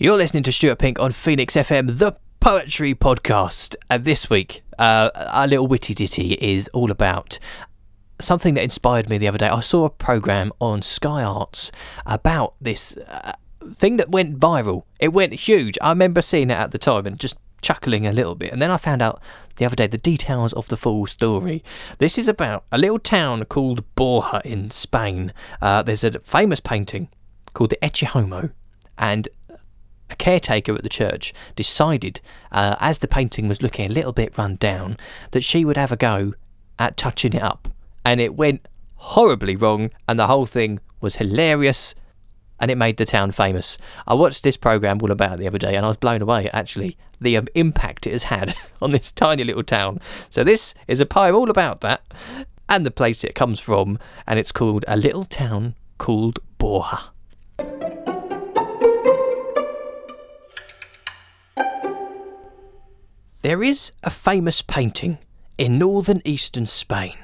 You're listening to Stuart Pink on Phoenix FM, the poetry podcast. And this week, uh, our little witty ditty is all about something that inspired me the other day. I saw a program on Sky Arts about this uh, thing that went viral. It went huge. I remember seeing it at the time and just chuckling a little bit. And then I found out the other day the details of the full story. This is about a little town called Borja in Spain. Uh, there's a famous painting called the Ecce Homo, and a caretaker at the church decided, uh, as the painting was looking a little bit run down, that she would have a go at touching it up. And it went horribly wrong, and the whole thing was hilarious, and it made the town famous. I watched this program all about the other day, and I was blown away, actually, the um, impact it has had on this tiny little town. So, this is a poem all about that, and the place it comes from, and it's called A Little Town Called Borja. There is a famous painting in northern eastern Spain.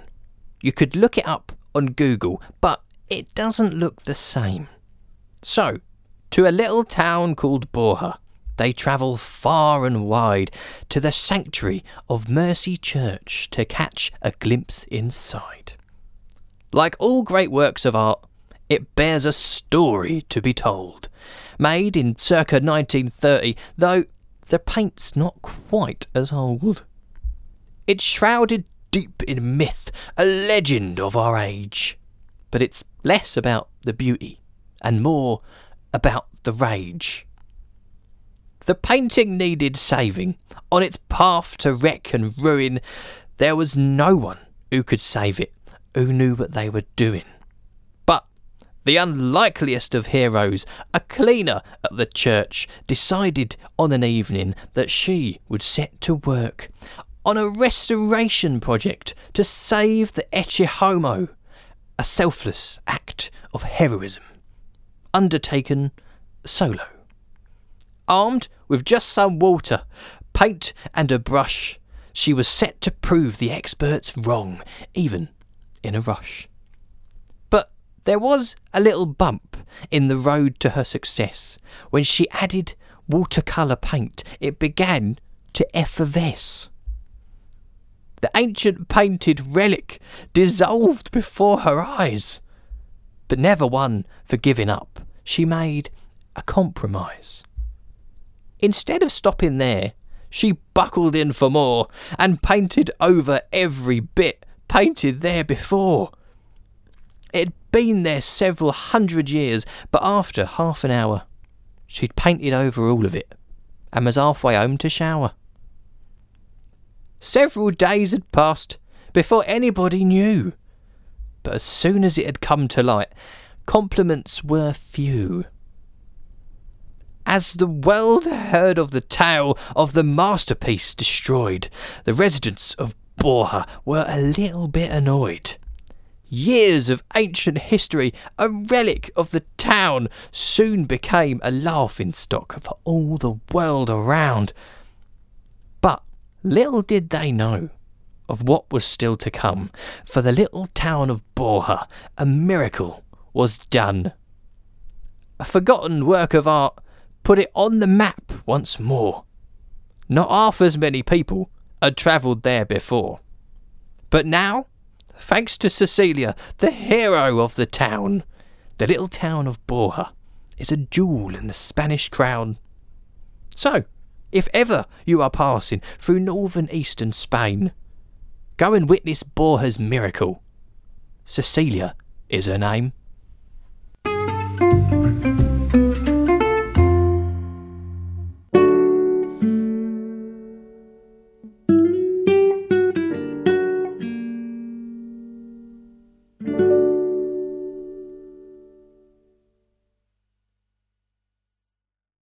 You could look it up on Google, but it doesn't look the same. So, to a little town called Borja, they travel far and wide to the sanctuary of Mercy Church to catch a glimpse inside. Like all great works of art, it bears a story to be told. Made in circa 1930, though the paint's not quite as old. It's shrouded deep in myth, a legend of our age. But it's less about the beauty and more about the rage. The painting needed saving. On its path to wreck and ruin, there was no one who could save it, who knew what they were doing But the unlikeliest of heroes, a cleaner at the church, decided on an evening that she would set to work on a restoration project to save the Ecce Homo, a selfless act of heroism, undertaken solo. Armed with just some water, paint, and a brush, she was set to prove the experts wrong, even in a rush. But there was a little bump in the road to her success. When she added watercolour paint, it began to effervesce. The ancient painted relic dissolved before her eyes. But never one for giving up, she made a compromise. Instead of stopping there, she buckled in for more and painted over every bit painted there before. It had been there several hundred years, but after half an hour, she'd painted over all of it and was halfway home to shower. Several days had passed before anybody knew, but as soon as it had come to light, compliments were few. As the world heard of the tale of the masterpiece destroyed, the residents of Borja were a little bit annoyed years of ancient history, a relic of the town, soon became a laughing stock for all the world around. But little did they know of what was still to come. For the little town of Borja, a miracle was done. A forgotten work of art put it on the map once more. Not half as many people had travelled there before. But now thanks to Cecilia, the hero of the town. The little town of Borja is a jewel in the Spanish crown. So, if ever you are passing through northern eastern Spain, go and witness Borja's miracle. Cecilia is her name.